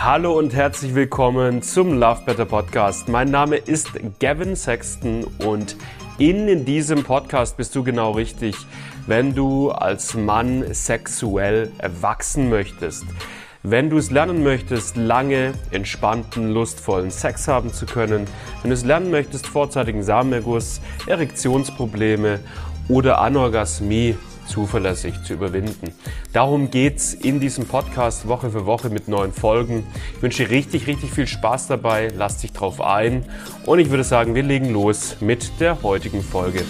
Hallo und herzlich willkommen zum Love Better Podcast. Mein Name ist Gavin Sexton und in diesem Podcast bist du genau richtig, wenn du als Mann sexuell erwachsen möchtest. Wenn du es lernen möchtest, lange, entspannten, lustvollen Sex haben zu können, wenn du es lernen möchtest, vorzeitigen Samenerguss, Erektionsprobleme oder Anorgasmie zuverlässig zu überwinden. Darum geht's in diesem Podcast Woche für Woche mit neuen Folgen. Ich wünsche dir richtig, richtig viel Spaß dabei. Lass dich drauf ein. Und ich würde sagen, wir legen los mit der heutigen Folge.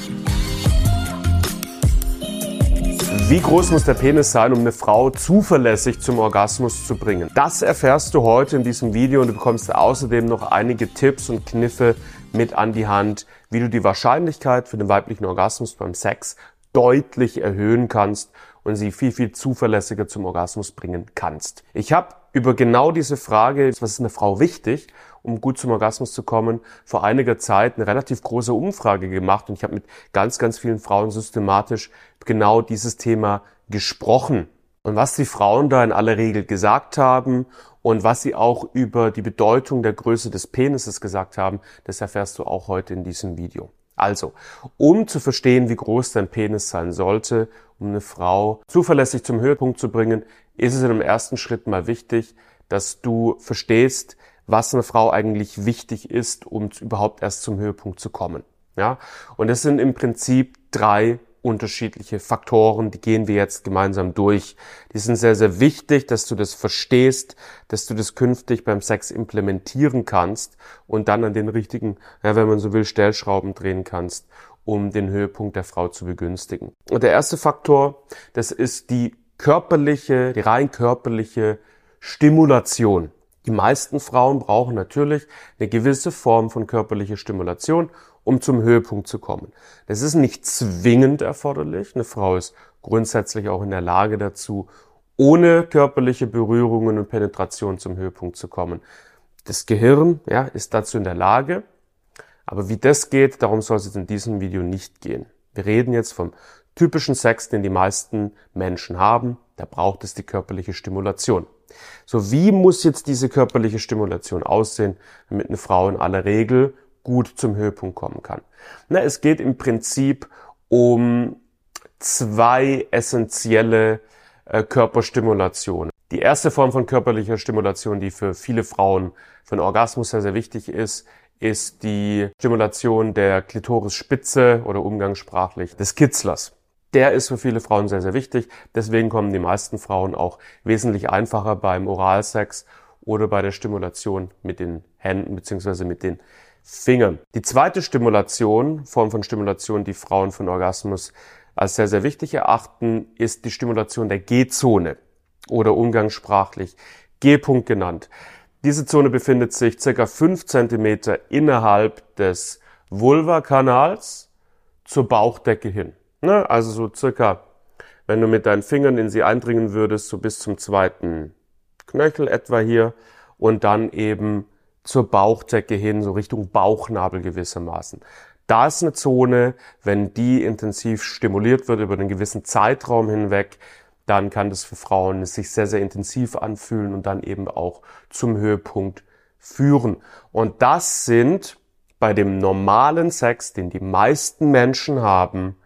Wie groß muss der Penis sein, um eine Frau zuverlässig zum Orgasmus zu bringen? Das erfährst du heute in diesem Video und du bekommst außerdem noch einige Tipps und Kniffe mit an die Hand, wie du die Wahrscheinlichkeit für den weiblichen Orgasmus beim Sex deutlich erhöhen kannst und sie viel, viel zuverlässiger zum Orgasmus bringen kannst. Ich habe über genau diese Frage, was ist eine Frau wichtig, um gut zum Orgasmus zu kommen, vor einiger Zeit eine relativ große Umfrage gemacht und ich habe mit ganz, ganz vielen Frauen systematisch genau dieses Thema gesprochen. Und was die Frauen da in aller Regel gesagt haben und was sie auch über die Bedeutung der Größe des Penises gesagt haben, das erfährst du auch heute in diesem Video. Also, um zu verstehen, wie groß dein Penis sein sollte, um eine Frau zuverlässig zum Höhepunkt zu bringen, ist es in einem ersten Schritt mal wichtig, dass du verstehst, was eine Frau eigentlich wichtig ist, um überhaupt erst zum Höhepunkt zu kommen. Ja? Und das sind im Prinzip drei unterschiedliche Faktoren, die gehen wir jetzt gemeinsam durch. Die sind sehr, sehr wichtig, dass du das verstehst, dass du das künftig beim Sex implementieren kannst und dann an den richtigen, ja, wenn man so will, Stellschrauben drehen kannst, um den Höhepunkt der Frau zu begünstigen. Und der erste Faktor, das ist die körperliche, die rein körperliche Stimulation. Die meisten Frauen brauchen natürlich eine gewisse Form von körperlicher Stimulation, um zum Höhepunkt zu kommen. Das ist nicht zwingend erforderlich. Eine Frau ist grundsätzlich auch in der Lage dazu, ohne körperliche Berührungen und Penetration zum Höhepunkt zu kommen. Das Gehirn ja, ist dazu in der Lage, aber wie das geht, darum soll es jetzt in diesem Video nicht gehen. Wir reden jetzt vom typischen Sex, den die meisten Menschen haben. Da braucht es die körperliche Stimulation. So, wie muss jetzt diese körperliche Stimulation aussehen, damit eine Frau in aller Regel gut zum Höhepunkt kommen kann? Na, es geht im Prinzip um zwei essentielle äh, Körperstimulationen. Die erste Form von körperlicher Stimulation, die für viele Frauen für einen Orgasmus sehr, sehr wichtig ist, ist die Stimulation der Klitorisspitze oder umgangssprachlich des Kitzlers der ist für viele Frauen sehr, sehr wichtig. Deswegen kommen die meisten Frauen auch wesentlich einfacher beim Oralsex oder bei der Stimulation mit den Händen beziehungsweise mit den Fingern. Die zweite Stimulation, Form von Stimulation, die Frauen von Orgasmus als sehr, sehr wichtig erachten, ist die Stimulation der G-Zone oder umgangssprachlich G-Punkt genannt. Diese Zone befindet sich circa fünf Zentimeter innerhalb des Vulvakanals zur Bauchdecke hin. Ne? Also so circa, wenn du mit deinen Fingern in sie eindringen würdest, so bis zum zweiten Knöchel etwa hier und dann eben zur Bauchdecke hin, so Richtung Bauchnabel gewissermaßen. Da ist eine Zone, wenn die intensiv stimuliert wird über einen gewissen Zeitraum hinweg, dann kann das für Frauen sich sehr, sehr intensiv anfühlen und dann eben auch zum Höhepunkt führen. Und das sind bei dem normalen Sex, den die meisten Menschen haben,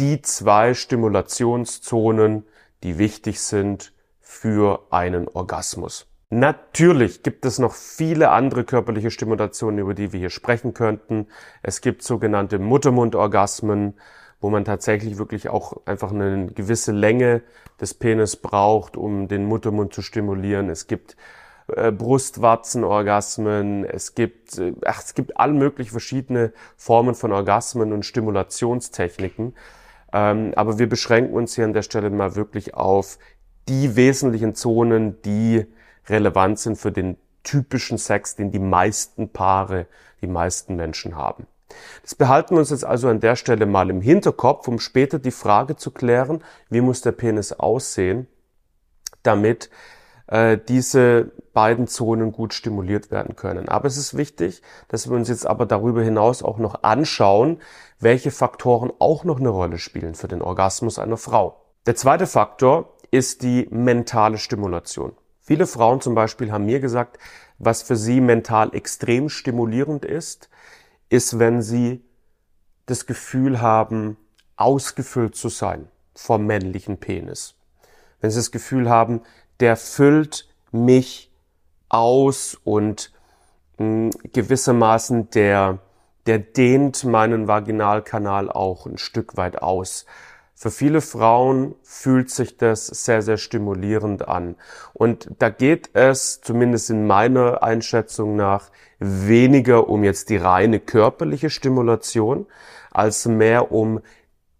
die zwei Stimulationszonen, die wichtig sind für einen Orgasmus. Natürlich gibt es noch viele andere körperliche Stimulationen, über die wir hier sprechen könnten. Es gibt sogenannte Muttermundorgasmen, wo man tatsächlich wirklich auch einfach eine gewisse Länge des Penis braucht, um den Muttermund zu stimulieren. Es gibt äh, Brustwarzenorgasmen, es gibt, äh, ach, es gibt all mögliche verschiedene Formen von Orgasmen und Stimulationstechniken. Ähm, aber wir beschränken uns hier an der Stelle mal wirklich auf die wesentlichen Zonen, die relevant sind für den typischen Sex, den die meisten Paare, die meisten Menschen haben. Das behalten wir uns jetzt also an der Stelle mal im Hinterkopf, um später die Frage zu klären, wie muss der Penis aussehen, damit äh, diese beiden Zonen gut stimuliert werden können. Aber es ist wichtig, dass wir uns jetzt aber darüber hinaus auch noch anschauen, welche Faktoren auch noch eine Rolle spielen für den Orgasmus einer Frau. Der zweite Faktor ist die mentale Stimulation. Viele Frauen zum Beispiel haben mir gesagt, was für sie mental extrem stimulierend ist, ist, wenn sie das Gefühl haben, ausgefüllt zu sein vom männlichen Penis. Wenn sie das Gefühl haben, der füllt mich aus und mh, hm, gewissermaßen der, der dehnt meinen Vaginalkanal auch ein Stück weit aus. Für viele Frauen fühlt sich das sehr, sehr stimulierend an. Und da geht es, zumindest in meiner Einschätzung nach, weniger um jetzt die reine körperliche Stimulation, als mehr um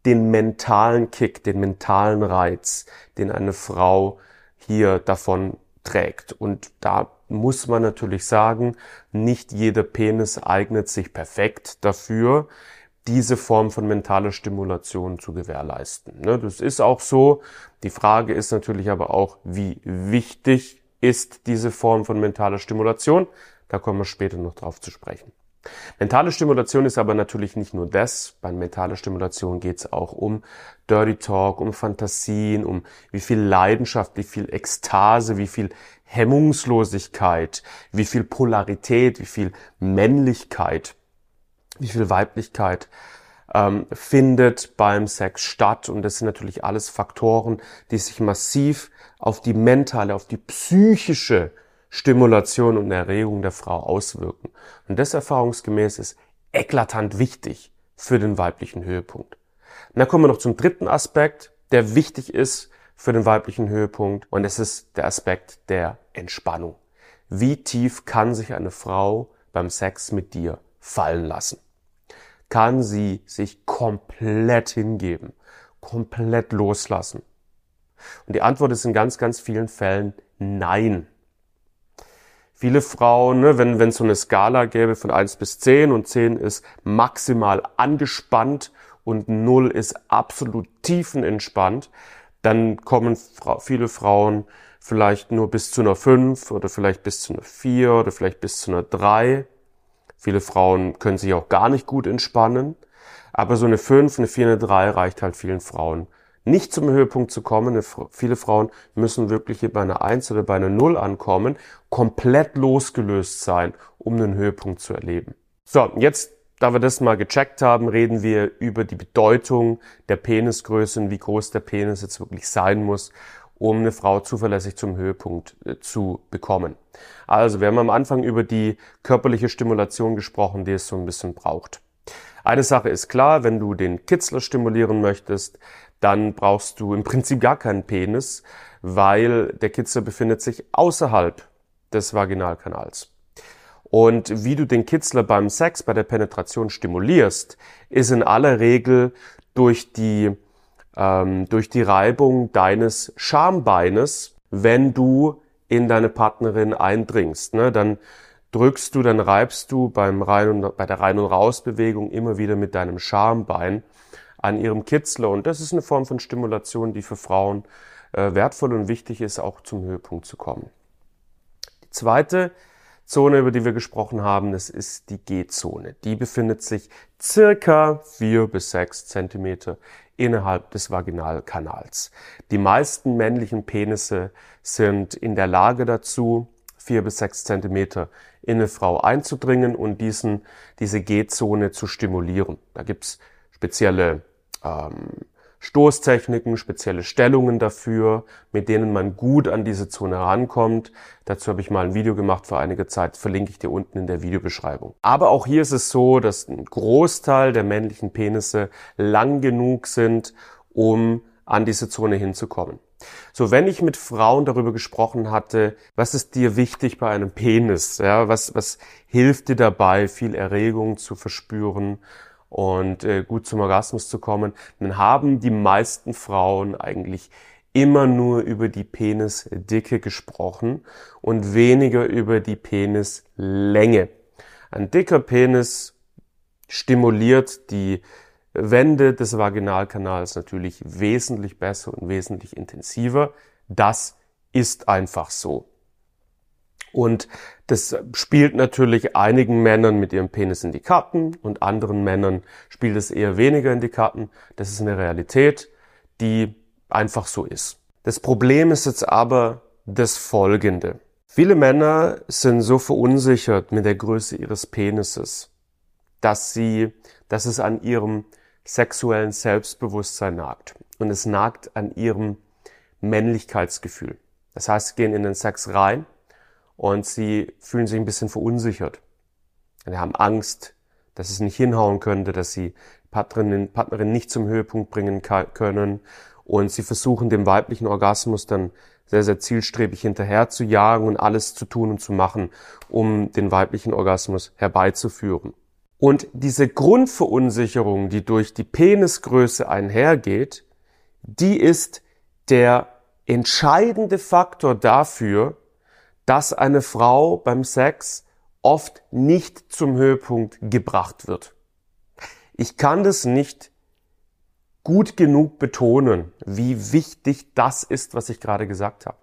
den mentalen Kick, den mentalen Reiz, den eine Frau hier davon trägt. Und da muss man natürlich sagen, nicht jeder Penis eignet sich perfekt dafür diese Form von mentaler Stimulation zu gewährleisten. Ne, das ist auch so. Die Frage ist natürlich aber auch, wie wichtig ist diese Form von mentaler Stimulation? Da kommen wir später noch drauf zu sprechen. Mentale Stimulation ist aber natürlich nicht nur das. Bei mentaler Stimulation geht es auch um Dirty Talk, um Fantasien, um wie viel Leidenschaft, wie viel Ekstase, wie viel Hemmungslosigkeit, wie viel Polarität, wie viel Männlichkeit wie viel Weiblichkeit ähm, findet beim Sex statt. Und das sind natürlich alles Faktoren, die sich massiv auf die mentale, auf die psychische Stimulation und Erregung der Frau auswirken. Und das erfahrungsgemäß ist eklatant wichtig für den weiblichen Höhepunkt. Und dann kommen wir noch zum dritten Aspekt, der wichtig ist für den weiblichen Höhepunkt. Und es ist der Aspekt der Entspannung. Wie tief kann sich eine Frau beim Sex mit dir fallen lassen? Kann sie sich komplett hingeben, komplett loslassen? Und die Antwort ist in ganz, ganz vielen Fällen nein. Viele Frauen, ne, wenn wenn so eine Skala gäbe von eins bis zehn und zehn ist maximal angespannt und null ist absolut tiefenentspannt, dann kommen viele Frauen vielleicht nur bis zu einer fünf oder vielleicht bis zu einer vier oder vielleicht bis zu einer drei. Viele Frauen können sich auch gar nicht gut entspannen. Aber so eine 5, eine 4, eine 3 reicht halt vielen Frauen. Nicht zum Höhepunkt zu kommen. Viele Frauen müssen wirklich hier bei einer 1 oder bei einer 0 ankommen, komplett losgelöst sein, um einen Höhepunkt zu erleben. So, jetzt, da wir das mal gecheckt haben, reden wir über die Bedeutung der Penisgröße und wie groß der Penis jetzt wirklich sein muss, um eine Frau zuverlässig zum Höhepunkt äh, zu bekommen. Also, wir haben am Anfang über die körperliche Stimulation gesprochen, die es so ein bisschen braucht. Eine Sache ist klar, wenn du den Kitzler stimulieren möchtest, dann brauchst du im Prinzip gar keinen Penis, weil der Kitzler befindet sich außerhalb des Vaginalkanals. Und wie du den Kitzler beim Sex, bei der Penetration stimulierst, ist in aller Regel durch die ähm, durch die Reibung deines Schambeines, wenn du in deine Partnerin eindringst. Ne? Dann drückst du, dann reibst du beim Rein und, bei der Rein- und Rausbewegung immer wieder mit deinem Schambein an ihrem Kitzler. Und das ist eine Form von Stimulation, die für Frauen äh, wertvoll und wichtig ist, auch zum Höhepunkt zu kommen. Die zweite Zone, über die wir gesprochen haben, das ist die G-Zone. Die befindet sich circa vier bis sechs Zentimeter innerhalb des Vaginalkanals. Die meisten männlichen Penisse sind in der Lage dazu, vier bis sechs Zentimeter in eine Frau einzudringen und diesen, diese G-Zone zu stimulieren. Da gibt's spezielle ähm, Stoßtechniken, spezielle Stellungen dafür, mit denen man gut an diese Zone rankommt. Dazu habe ich mal ein Video gemacht vor einiger Zeit, verlinke ich dir unten in der Videobeschreibung. Aber auch hier ist es so, dass ein Großteil der männlichen Penisse lang genug sind, um an diese Zone hinzukommen. So, wenn ich mit Frauen darüber gesprochen hatte, was ist dir wichtig bei einem Penis? Ja, was, was hilft dir dabei, viel Erregung zu verspüren? Und äh, gut zum Orgasmus zu kommen, dann haben die meisten Frauen eigentlich immer nur über die Penisdicke gesprochen und weniger über die Penislänge. Ein dicker Penis stimuliert die Wände des Vaginalkanals natürlich wesentlich besser und wesentlich intensiver. Das ist einfach so. Und das spielt natürlich einigen Männern mit ihrem Penis in die Karten und anderen Männern spielt es eher weniger in die Karten. Das ist eine Realität, die einfach so ist. Das Problem ist jetzt aber das folgende. Viele Männer sind so verunsichert mit der Größe ihres Penises, dass sie, dass es an ihrem sexuellen Selbstbewusstsein nagt. Und es nagt an ihrem Männlichkeitsgefühl. Das heißt, sie gehen in den Sex rein und sie fühlen sich ein bisschen verunsichert. Sie haben Angst, dass es nicht hinhauen könnte, dass sie Partnerin, Partnerin nicht zum Höhepunkt bringen können und sie versuchen dem weiblichen Orgasmus dann sehr, sehr zielstrebig hinterher zu jagen und alles zu tun und zu machen, um den weiblichen Orgasmus herbeizuführen. Und diese Grundverunsicherung, die durch die Penisgröße einhergeht, die ist der entscheidende Faktor dafür, dass eine Frau beim Sex oft nicht zum Höhepunkt gebracht wird. Ich kann das nicht gut genug betonen, wie wichtig das ist, was ich gerade gesagt habe.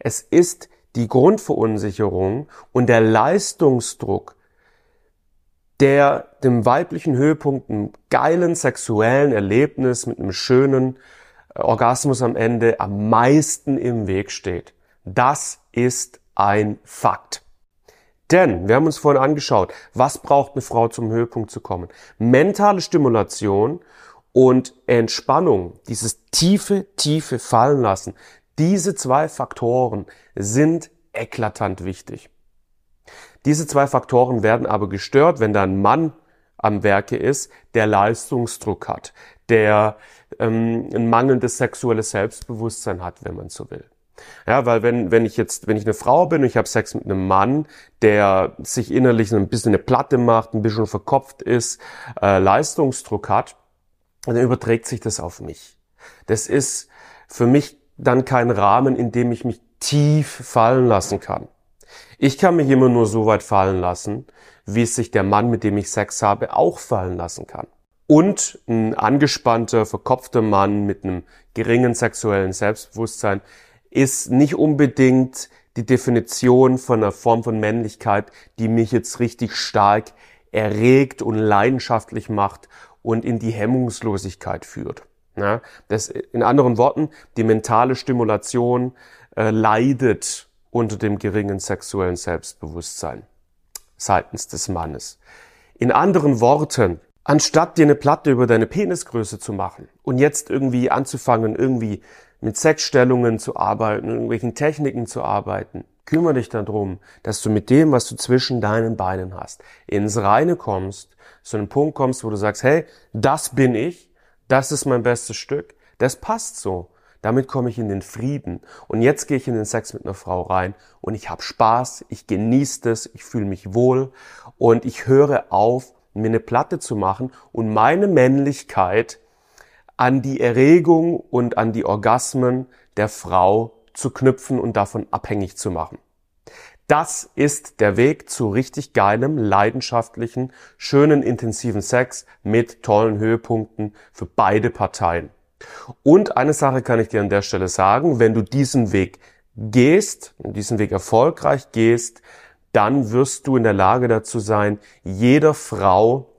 Es ist die Grundverunsicherung und der Leistungsdruck, der dem weiblichen Höhepunkt einem geilen sexuellen Erlebnis mit einem schönen äh, Orgasmus am Ende am meisten im Weg steht. Das ist ein Fakt. Denn wir haben uns vorhin angeschaut, was braucht eine Frau zum Höhepunkt zu kommen? Mentale Stimulation und Entspannung, dieses tiefe, tiefe Fallen lassen, diese zwei Faktoren sind eklatant wichtig. Diese zwei Faktoren werden aber gestört, wenn da ein Mann am Werke ist, der Leistungsdruck hat, der ähm, ein mangelndes sexuelles Selbstbewusstsein hat, wenn man so will. Ja, weil wenn, wenn ich jetzt, wenn ich eine Frau bin und ich habe Sex mit einem Mann, der sich innerlich ein bisschen eine Platte macht, ein bisschen verkopft ist, äh, Leistungsdruck hat, dann überträgt sich das auf mich. Das ist für mich dann kein Rahmen, in dem ich mich tief fallen lassen kann. Ich kann mich immer nur so weit fallen lassen, wie es sich der Mann, mit dem ich Sex habe, auch fallen lassen kann. Und ein angespannter, verkopfter Mann mit einem geringen sexuellen Selbstbewusstsein ist nicht unbedingt die Definition von einer Form von Männlichkeit, die mich jetzt richtig stark erregt und leidenschaftlich macht und in die Hemmungslosigkeit führt. Ja, das, in anderen Worten, die mentale Stimulation äh, leidet unter dem geringen sexuellen Selbstbewusstsein seitens des Mannes. In anderen Worten, anstatt dir eine Platte über deine Penisgröße zu machen und jetzt irgendwie anzufangen, irgendwie mit Sexstellungen zu arbeiten, irgendwelchen Techniken zu arbeiten. Kümmere dich darum, dass du mit dem, was du zwischen deinen Beinen hast, ins Reine kommst, zu einem Punkt kommst, wo du sagst, hey, das bin ich, das ist mein bestes Stück, das passt so. Damit komme ich in den Frieden. Und jetzt gehe ich in den Sex mit einer Frau rein und ich habe Spaß, ich genieße das, ich fühle mich wohl und ich höre auf, mir eine Platte zu machen und meine Männlichkeit an die Erregung und an die Orgasmen der Frau zu knüpfen und davon abhängig zu machen. Das ist der Weg zu richtig geilem, leidenschaftlichen, schönen, intensiven Sex mit tollen Höhepunkten für beide Parteien. Und eine Sache kann ich dir an der Stelle sagen, wenn du diesen Weg gehst, diesen Weg erfolgreich gehst, dann wirst du in der Lage dazu sein, jeder Frau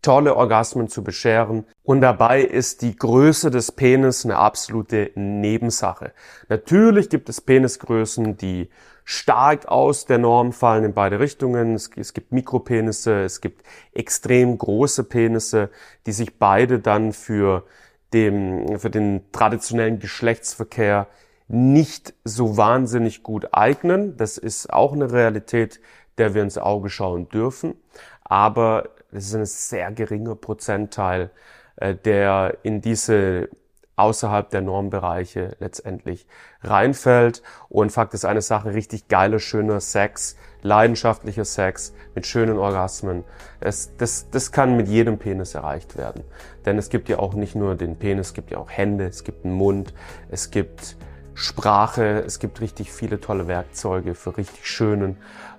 tolle Orgasmen zu bescheren. Und dabei ist die Größe des Penis eine absolute Nebensache. Natürlich gibt es Penisgrößen, die stark aus der Norm fallen in beide Richtungen. Es, es, gibt Mikropenisse, es gibt extrem große Penisse, die sich beide dann für, dem, für den traditionellen Geschlechtsverkehr nicht so wahnsinnig gut eignen. Das ist auch eine Realität, der wir ins Auge schauen dürfen. Aber das ist ein sehr geringer Prozentteil, der in diese außerhalb der Normbereiche letztendlich reinfällt. Und Fakt ist eine Sache, richtig geiler, schöner Sex, leidenschaftlicher Sex mit schönen Orgasmen. Es, das, das kann mit jedem Penis erreicht werden. Denn es gibt ja auch nicht nur den Penis, es gibt ja auch Hände, es gibt einen Mund, es gibt Sprache, es gibt richtig viele tolle Werkzeuge für richtig schönen,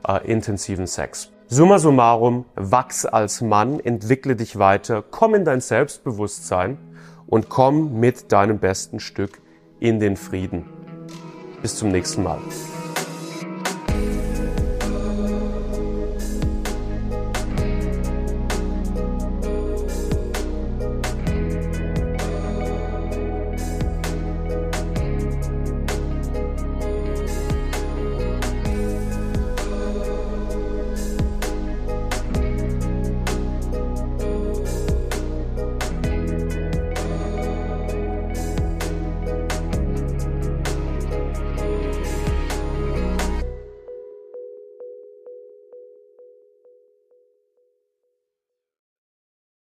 äh, intensiven Sex. Summa summarum, wachs als Mann, entwickle dich weiter, komm in dein Selbstbewusstsein und komm mit deinem besten Stück in den Frieden. Bis zum nächsten Mal.